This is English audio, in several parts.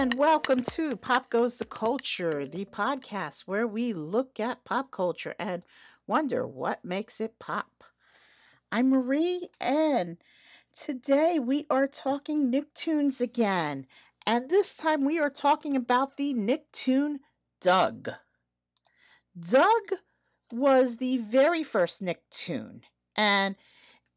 And welcome to Pop Goes the Culture, the podcast where we look at pop culture and wonder what makes it pop. I'm Marie, and today we are talking Nicktoons again. And this time we are talking about the Nicktoon Doug. Doug was the very first Nicktoon, and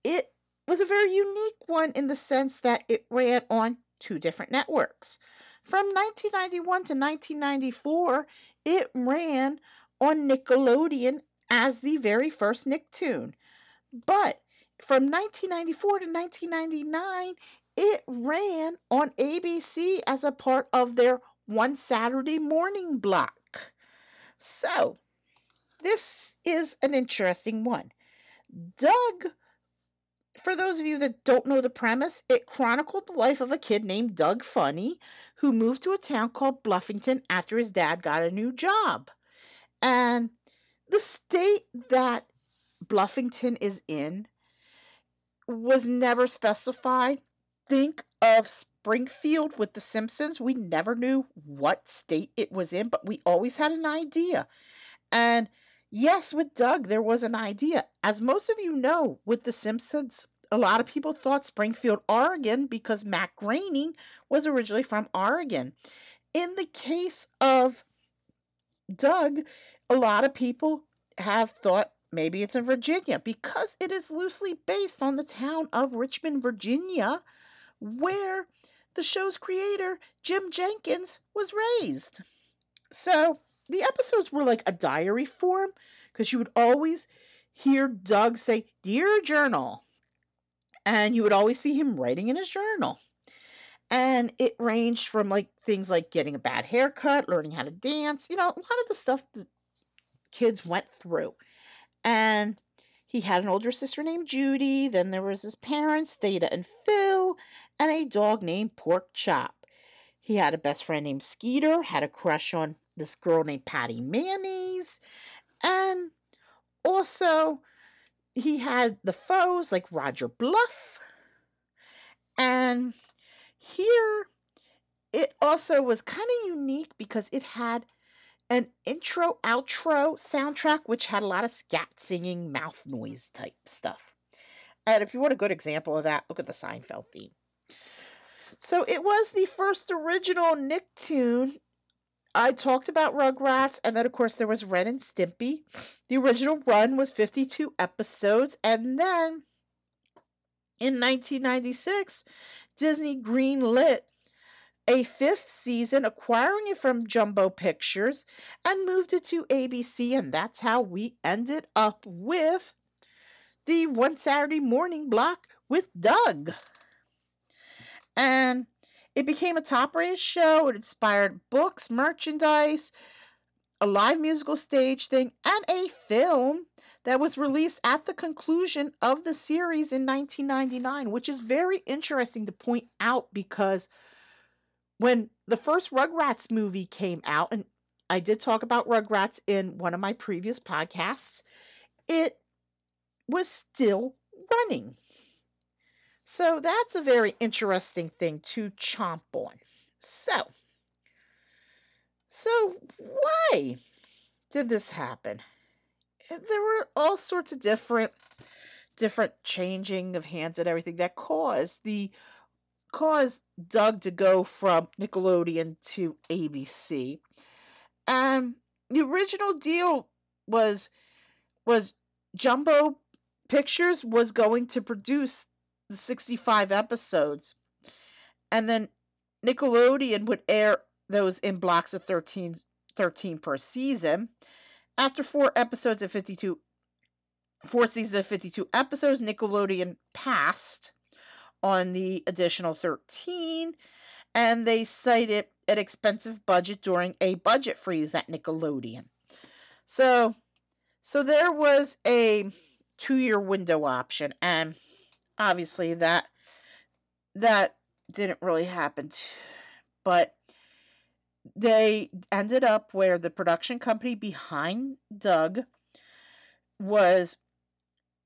it was a very unique one in the sense that it ran on two different networks. From 1991 to 1994, it ran on Nickelodeon as the very first Nicktoon. But from 1994 to 1999, it ran on ABC as a part of their One Saturday Morning block. So, this is an interesting one. Doug for those of you that don't know the premise, it chronicled the life of a kid named Doug Funnie who moved to a town called Bluffington after his dad got a new job. And the state that Bluffington is in was never specified. Think of Springfield with The Simpsons. We never knew what state it was in, but we always had an idea. And yes, with Doug, there was an idea. As most of you know, with The Simpsons, a lot of people thought Springfield, Oregon, because Matt Groening was originally from Oregon. In the case of Doug, a lot of people have thought maybe it's in Virginia because it is loosely based on the town of Richmond, Virginia, where the show's creator, Jim Jenkins, was raised. So the episodes were like a diary form because you would always hear Doug say, Dear Journal, and you would always see him writing in his journal. And it ranged from like things like getting a bad haircut, learning how to dance, you know, a lot of the stuff that kids went through. And he had an older sister named Judy, then there was his parents, Theda and Phil, and a dog named Pork Chop. He had a best friend named Skeeter, had a crush on this girl named Patty Mayonnaise, and also he had the foes like Roger Bluff. And here it also was kind of unique because it had an intro outro soundtrack which had a lot of scat singing mouth noise type stuff. And if you want a good example of that, look at the Seinfeld theme. So it was the first original Nicktoon I talked about Rugrats, and then, of course, there was Ren and Stimpy. The original run was 52 episodes, and then in 1996, Disney greenlit a fifth season, acquiring it from Jumbo Pictures, and moved it to ABC, and that's how we ended up with the One Saturday Morning block with Doug. And it became a top rated show. It inspired books, merchandise, a live musical stage thing, and a film that was released at the conclusion of the series in 1999, which is very interesting to point out because when the first Rugrats movie came out, and I did talk about Rugrats in one of my previous podcasts, it was still running. So that's a very interesting thing to chomp on. So, so why did this happen? Eh, there were all sorts of different different changing of hands and everything that caused the caused Doug to go from Nickelodeon to ABC. And the original deal was was Jumbo Pictures was going to produce the 65 episodes. And then Nickelodeon would air those in blocks of 13, 13 per season. After four episodes of 52, four seasons of 52 episodes, Nickelodeon passed on the additional 13, and they cited an expensive budget during a budget freeze at Nickelodeon. So, so there was a two-year window option, and obviously that that didn't really happen but they ended up where the production company behind Doug was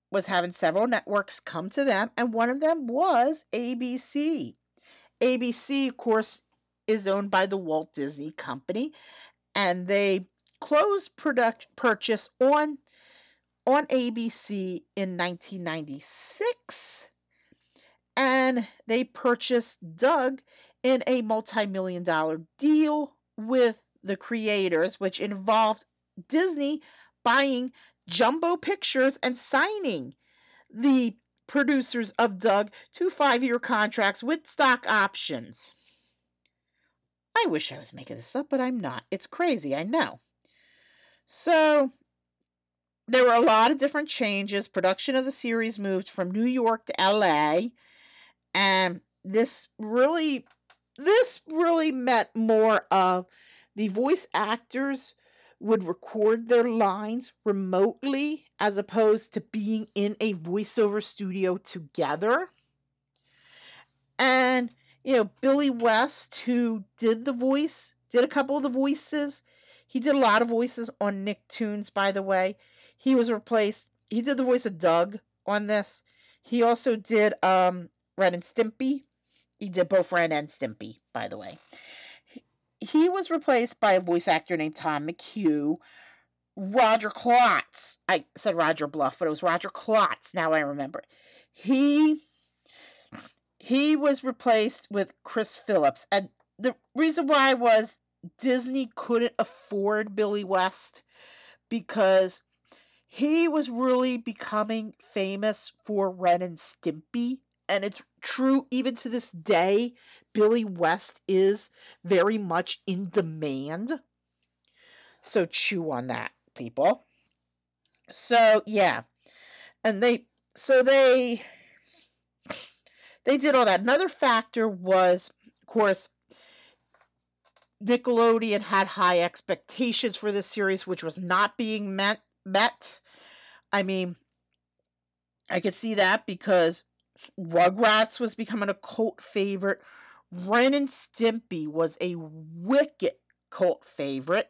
was having several networks come to them and one of them was ABC. ABC of course is owned by the Walt Disney Company, and they closed product purchase on on ABC in 1996 and they purchased Doug in a multi-million dollar deal with the creators which involved Disney buying Jumbo Pictures and signing the producers of Doug to 5-year contracts with stock options. I wish I was making this up, but I'm not. It's crazy, I know. So, there were a lot of different changes. Production of the series moved from New York to LA. And this really this really meant more of the voice actors would record their lines remotely as opposed to being in a voiceover studio together. And, you know, Billy West, who did the voice, did a couple of the voices. He did a lot of voices on Nicktoons, by the way. He was replaced. He did the voice of Doug on this. He also did um, Ren and Stimpy. He did both Ren and Stimpy, by the way. He was replaced by a voice actor named Tom McHugh. Roger Klotz. I said Roger Bluff, but it was Roger Klotz. Now I remember. He he was replaced with Chris Phillips. And the reason why was Disney couldn't afford Billy West because he was really becoming famous for Ren and Stimpy. And it's true even to this day. Billy West is very much in demand. So chew on that, people. So yeah. And they so they they did all that. Another factor was, of course, Nickelodeon had high expectations for this series, which was not being met met. I mean, I could see that because Rugrats was becoming a cult favorite. Ren and Stimpy was a wicked cult favorite.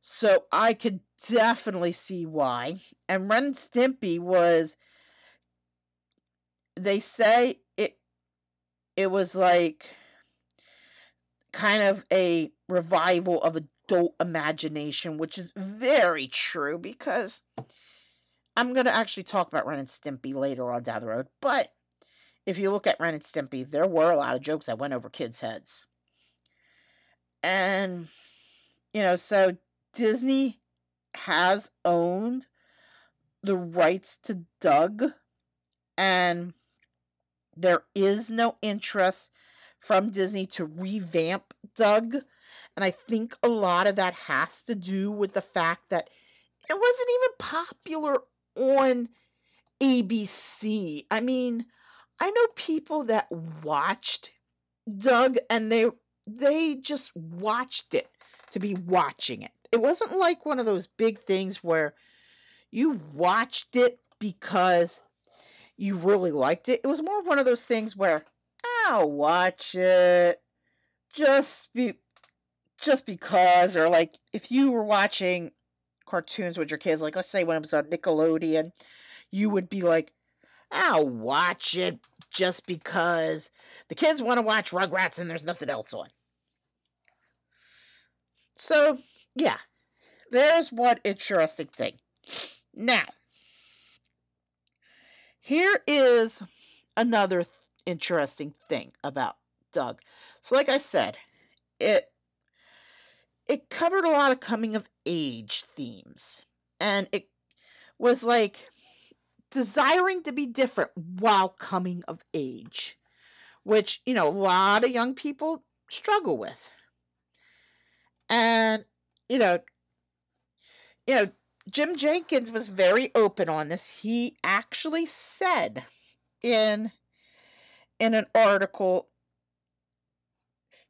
So I could definitely see why. And Ren and Stimpy was they say it it was like kind of a revival of adult imagination, which is very true because I'm going to actually talk about Ren and Stimpy later on down the road, but if you look at Ren and Stimpy, there were a lot of jokes that went over kids' heads. And, you know, so Disney has owned the rights to Doug, and there is no interest from Disney to revamp Doug. And I think a lot of that has to do with the fact that it wasn't even popular on ABC. I mean, I know people that watched Doug and they they just watched it to be watching it. It wasn't like one of those big things where you watched it because you really liked it. It was more of one of those things where I'll watch it just be just because or like if you were watching cartoons with your kids, like let's say when it was on Nickelodeon, you would be like, I'll watch it just because the kids want to watch Rugrats and there's nothing else on. So, yeah, there's one interesting thing. Now, here is another th- interesting thing about Doug. So, like I said, it it covered a lot of coming of age themes. And it was like desiring to be different while coming of age, which, you know, a lot of young people struggle with. And, you know, you know, Jim Jenkins was very open on this. He actually said in in an article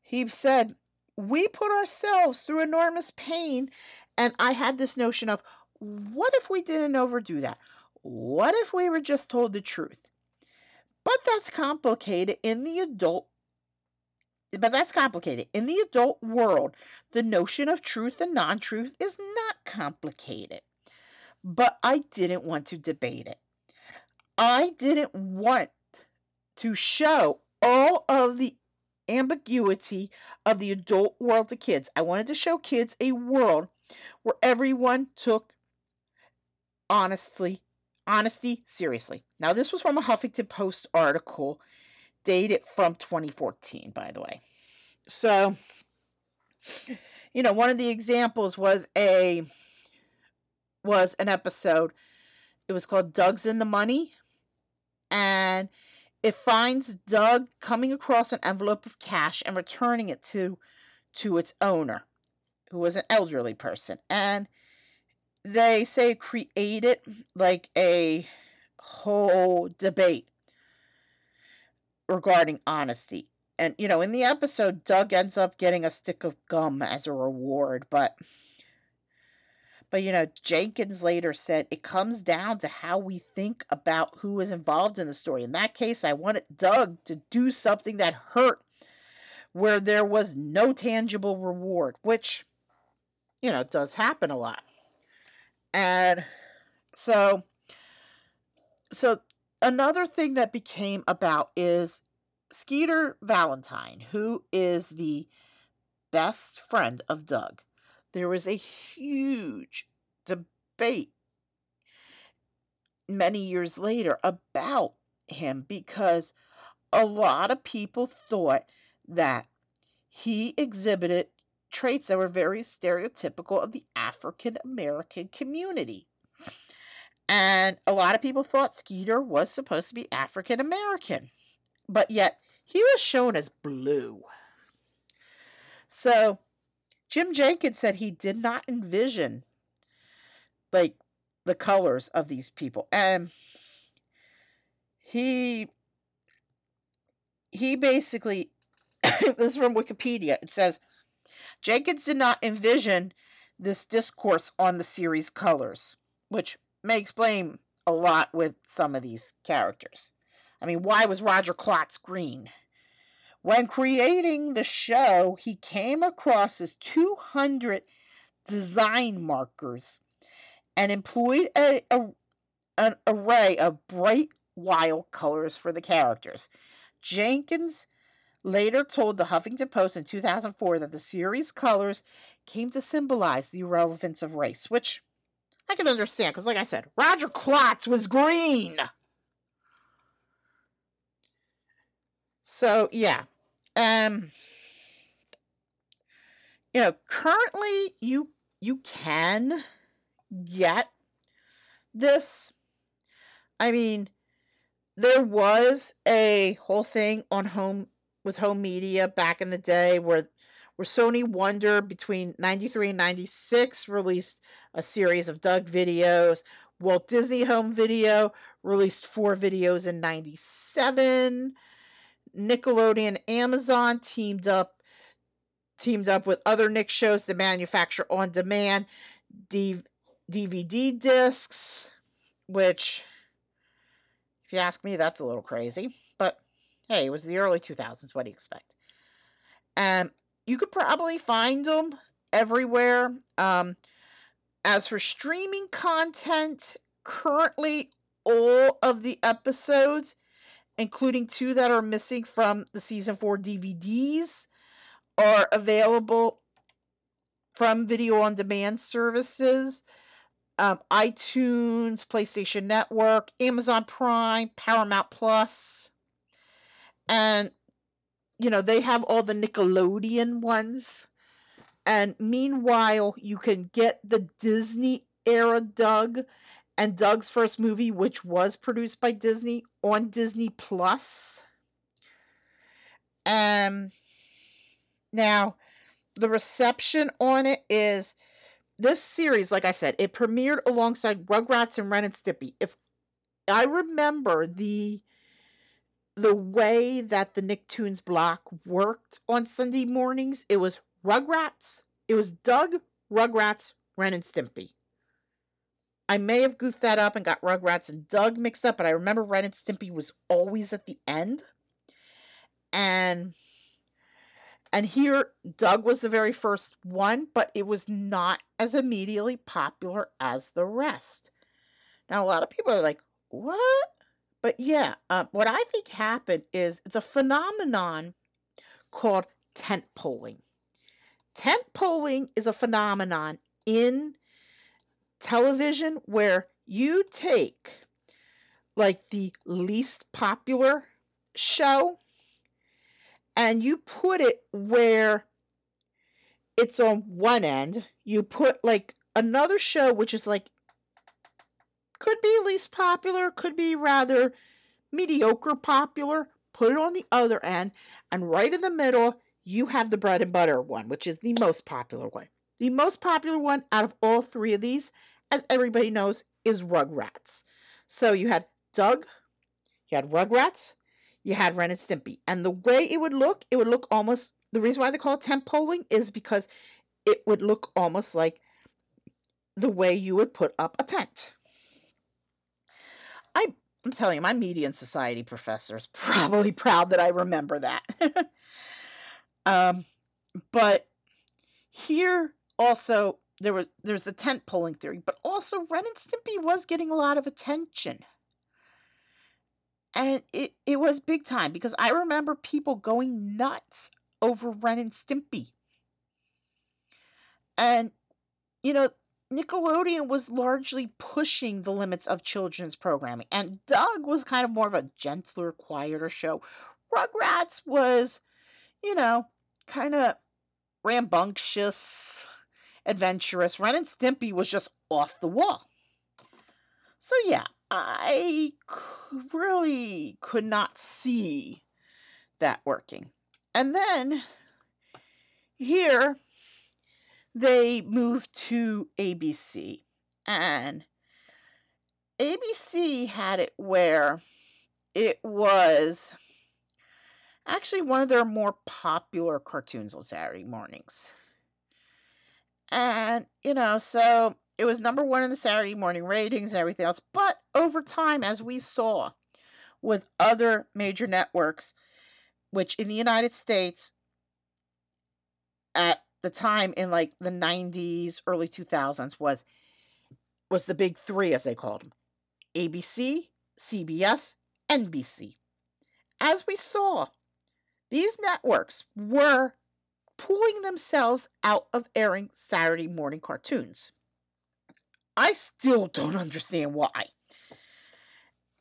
he said we put ourselves through enormous pain. And I had this notion of what if we didn't overdo that? What if we were just told the truth? But that's complicated in the adult but that's complicated. In the adult world, the notion of truth and non-truth is not complicated. But I didn't want to debate it. I didn't want to show all of the ambiguity of the adult world to kids. I wanted to show kids a world where everyone took honestly honesty seriously. Now this was from a Huffington Post article dated from 2014 by the way. So you know, one of the examples was a was an episode. It was called Doug's in the Money and it finds Doug coming across an envelope of cash and returning it to to its owner, who was an elderly person. And they say created like a whole debate regarding honesty. And you know, in the episode, Doug ends up getting a stick of gum as a reward, but but you know, Jenkins later said it comes down to how we think about who is involved in the story. In that case, I wanted Doug to do something that hurt where there was no tangible reward, which, you know, does happen a lot. And so, so another thing that became about is Skeeter Valentine, who is the best friend of Doug there was a huge debate many years later about him because a lot of people thought that he exhibited traits that were very stereotypical of the African American community. And a lot of people thought Skeeter was supposed to be African American, but yet he was shown as blue. So Jim Jenkins said he did not envision like the colors of these people. And he he basically this is from Wikipedia. It says Jenkins did not envision this discourse on the series colors, which may explain a lot with some of these characters. I mean, why was Roger Klotz green? When creating the show, he came across his 200 design markers and employed a, a, an array of bright, wild colors for the characters. Jenkins later told the Huffington Post in 2004 that the series' colors came to symbolize the irrelevance of race, which I can understand because, like I said, Roger Klotz was green. So, yeah, um, you know, currently you you can get this. I mean, there was a whole thing on home with home media back in the day where where Sony Wonder between 93 and 96 released a series of Doug videos. Walt Disney Home Video released four videos in 97. Nickelodeon Amazon teamed up teamed up with other Nick shows to manufacture on demand DVD discs, which, if you ask me, that's a little crazy. But hey, it was the early 2000s. What do you expect? And you could probably find them everywhere. Um, as for streaming content, currently all of the episodes including two that are missing from the season 4 DVDs, are available from video on demand services um, iTunes, PlayStation Network, Amazon Prime, Paramount And, you know, they have all the Nickelodeon ones. And meanwhile, you can get the Disney era Doug and Doug's first movie, which was produced by Disney, on Disney Plus. Um, now, the reception on it is this series, like I said, it premiered alongside Rugrats and Ren and Stimpy. If I remember the the way that the Nicktoons block worked on Sunday mornings, it was Rugrats, it was Doug, Rugrats, Ren and Stimpy. I may have goofed that up and got Rugrats and Doug mixed up, but I remember Ren and Stimpy was always at the end. And and here Doug was the very first one, but it was not as immediately popular as the rest. Now a lot of people are like, "What?" But yeah, uh, what I think happened is it's a phenomenon called tent polling. Tent polling is a phenomenon in television where you take like the least popular show and you put it where it's on one end. You put like another show which is like could be least popular, could be rather mediocre popular, put it on the other end, and right in the middle, you have the bread and butter one, which is the most popular one. The most popular one out of all three of these, everybody knows, is Rugrats. So you had Doug, you had Rugrats, you had Ren and Stimpy. And the way it would look, it would look almost, the reason why they call it tent polling is because it would look almost like the way you would put up a tent. I, I'm telling you, my media and society professor is probably proud that I remember that. um, but here also there was there's the tent polling theory, but also Ren and Stimpy was getting a lot of attention. And it, it was big time because I remember people going nuts over Ren and Stimpy. And, you know, Nickelodeon was largely pushing the limits of children's programming, and Doug was kind of more of a gentler, quieter show. Rugrats was, you know, kind of rambunctious, adventurous. Ren and Stimpy was just off the wall. So, yeah, I really could not see that working. And then here they moved to ABC. And ABC had it where it was actually one of their more popular cartoons on Saturday mornings. And, you know, so it was number one in the Saturday morning ratings and everything else. But over time, as we saw with other major networks, which in the United States at the time in like the 90s, early 2000s was was the big 3 as they called them. ABC, CBS, NBC. As we saw, these networks were pulling themselves out of airing Saturday morning cartoons. I still don't understand why.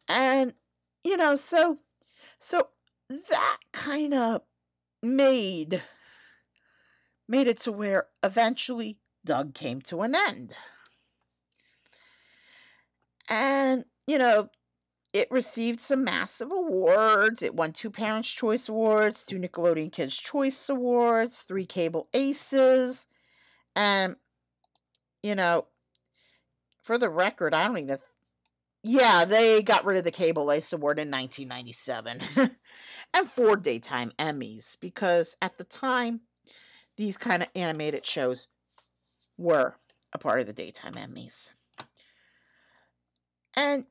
And you know, so so that kind of made made it to where eventually Doug came to an end. And, you know, it received some massive awards. It won two Parents' Choice Awards, two Nickelodeon Kids' Choice Awards, three Cable Aces. And, you know, for the record, I don't even. Yeah, they got rid of the Cable Ace Award in 1997. and four daytime Emmys because at the time, these kind of animated shows were a part of the daytime Emmys. And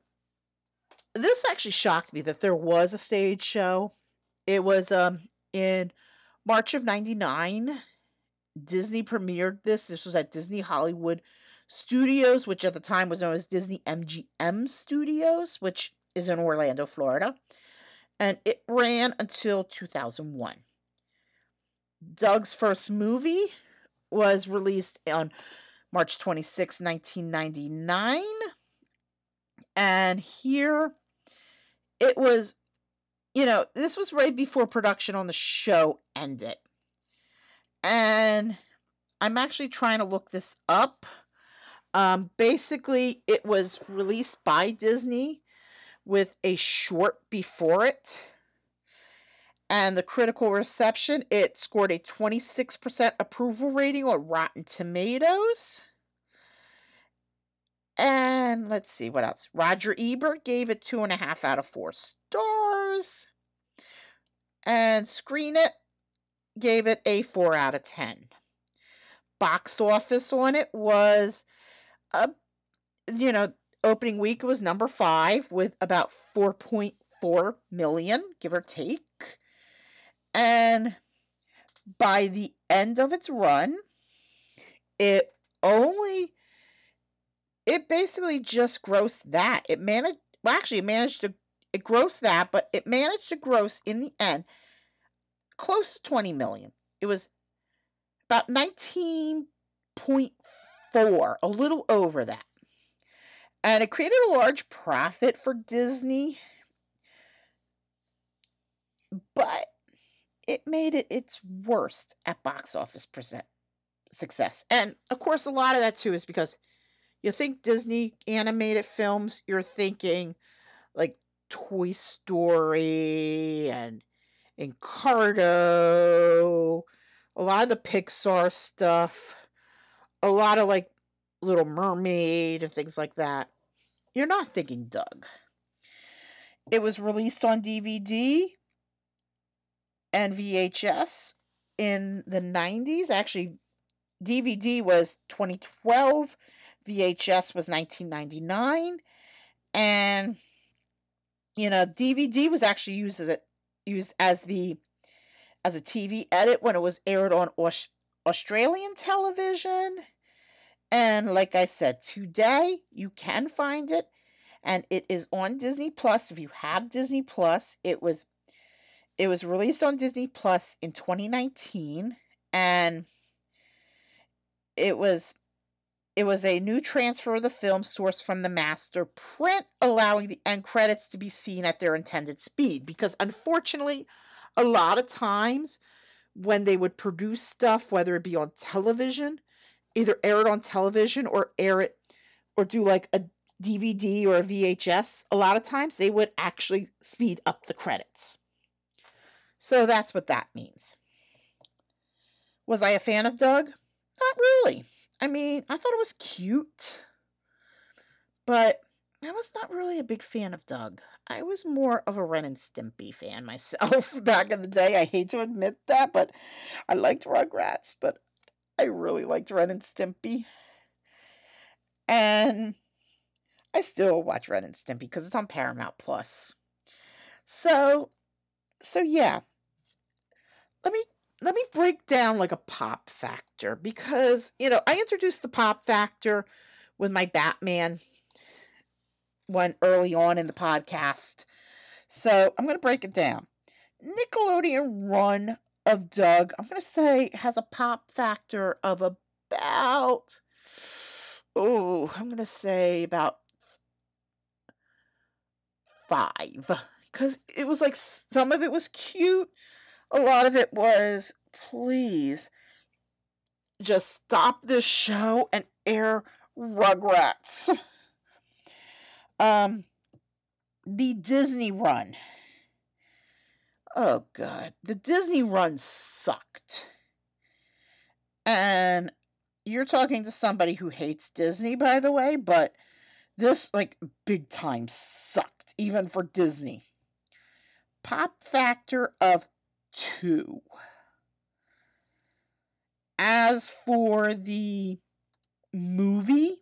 this actually shocked me that there was a stage show. It was um in March of 99. Disney premiered this. This was at Disney Hollywood Studios, which at the time was known as Disney MGM Studios, which is in Orlando, Florida. And it ran until 2001. Doug's first movie was released on March 26, 1999. And here it was, you know, this was right before production on the show ended. And I'm actually trying to look this up um, basically, it was released by Disney with a short before it. And the critical reception, it scored a 26% approval rating on Rotten Tomatoes. And let's see what else. Roger Ebert gave it two and a half out of four stars. And Screen It gave it a four out of 10. Box office on it was uh, you know, opening week was number five with about 4.4 million, give or take. And by the end of its run, it only it basically just grossed that. It managed well actually it managed to it grossed that, but it managed to gross in the end close to 20 million. It was about 19.4, a little over that. And it created a large profit for Disney. But it made it its worst at box office percent success. And of course, a lot of that too is because you think Disney animated films, you're thinking like Toy Story and Encanto, a lot of the Pixar stuff, a lot of like Little Mermaid and things like that. You're not thinking Doug. It was released on DVD and VHS in the 90s. Actually, DVD was 2012, VHS was 1999, and you know, DVD was actually used as a used as the as a TV edit when it was aired on Aus- Australian television. And like I said, today you can find it and it is on Disney Plus. If you have Disney Plus, it was it was released on Disney Plus in 2019 and it was it was a new transfer of the film sourced from the master print, allowing the end credits to be seen at their intended speed. Because unfortunately, a lot of times when they would produce stuff, whether it be on television, either air it on television or air it or do like a DVD or a VHS, a lot of times they would actually speed up the credits. So that's what that means. Was I a fan of Doug? Not really. I mean, I thought it was cute, but I was not really a big fan of Doug. I was more of a Ren and Stimpy fan myself back in the day. I hate to admit that, but I liked Rugrats, but I really liked Ren and Stimpy. And I still watch Ren and Stimpy because it's on Paramount Plus. So, so yeah. Let me let me break down like a pop factor because, you know, I introduced the pop factor with my Batman one early on in the podcast. So I'm going to break it down. Nickelodeon run of Doug, I'm going to say, has a pop factor of about, oh, I'm going to say about five. Because it was like some of it was cute, a lot of it was, please, just stop this show and air Rugrats. Um, the Disney run. Oh, God. The Disney run sucked. And you're talking to somebody who hates Disney, by the way, but this, like, big time sucked, even for Disney. Pop factor of two. As for the movie,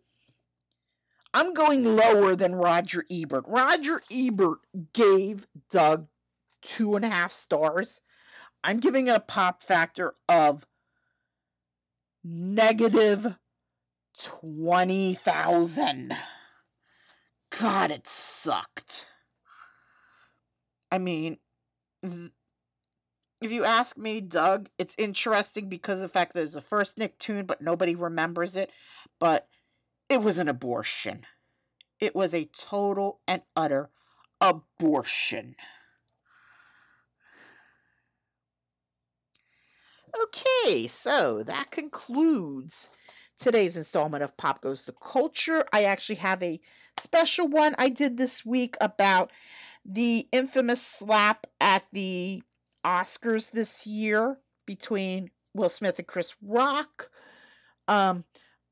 I'm going lower than Roger Ebert. Roger Ebert gave Doug two and a half stars. I'm giving it a pop factor of negative 20,000. God, it sucked. I mean, if you ask me, Doug, it's interesting because of the fact that it's the first Nicktoon, but nobody remembers it. But it was an abortion. It was a total and utter abortion. Okay, so that concludes today's installment of Pop Goes the Culture. I actually have a special one I did this week about the infamous slap at the Oscars this year between Will Smith and Chris Rock. Um,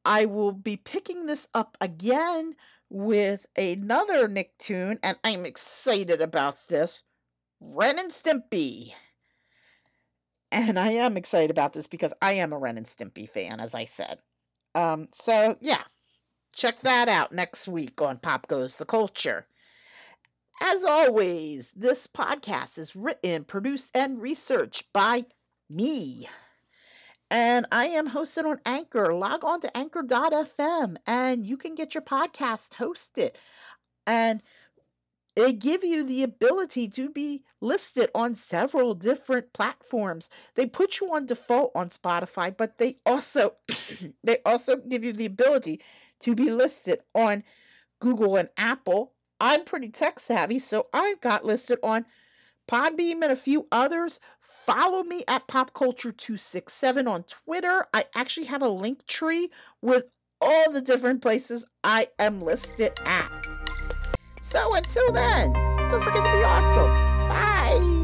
I will be picking this up again with another Nicktoon, and I'm excited about this Ren and Stimpy. And I am excited about this because I am a Ren and Stimpy fan, as I said. Um, so, yeah, check that out next week on Pop Goes the Culture. As always, this podcast is written, produced, and researched by me. And I am hosted on Anchor. Log on to anchor.fm and you can get your podcast hosted. And They give you the ability to be listed on several different platforms. They put you on default on Spotify, but they also they also give you the ability to be listed on Google and Apple. I'm pretty tech savvy, so I've got listed on Podbean and a few others. Follow me at popculture267 on Twitter. I actually have a link tree with all the different places I am listed at. So until then, don't forget to be awesome. Bye.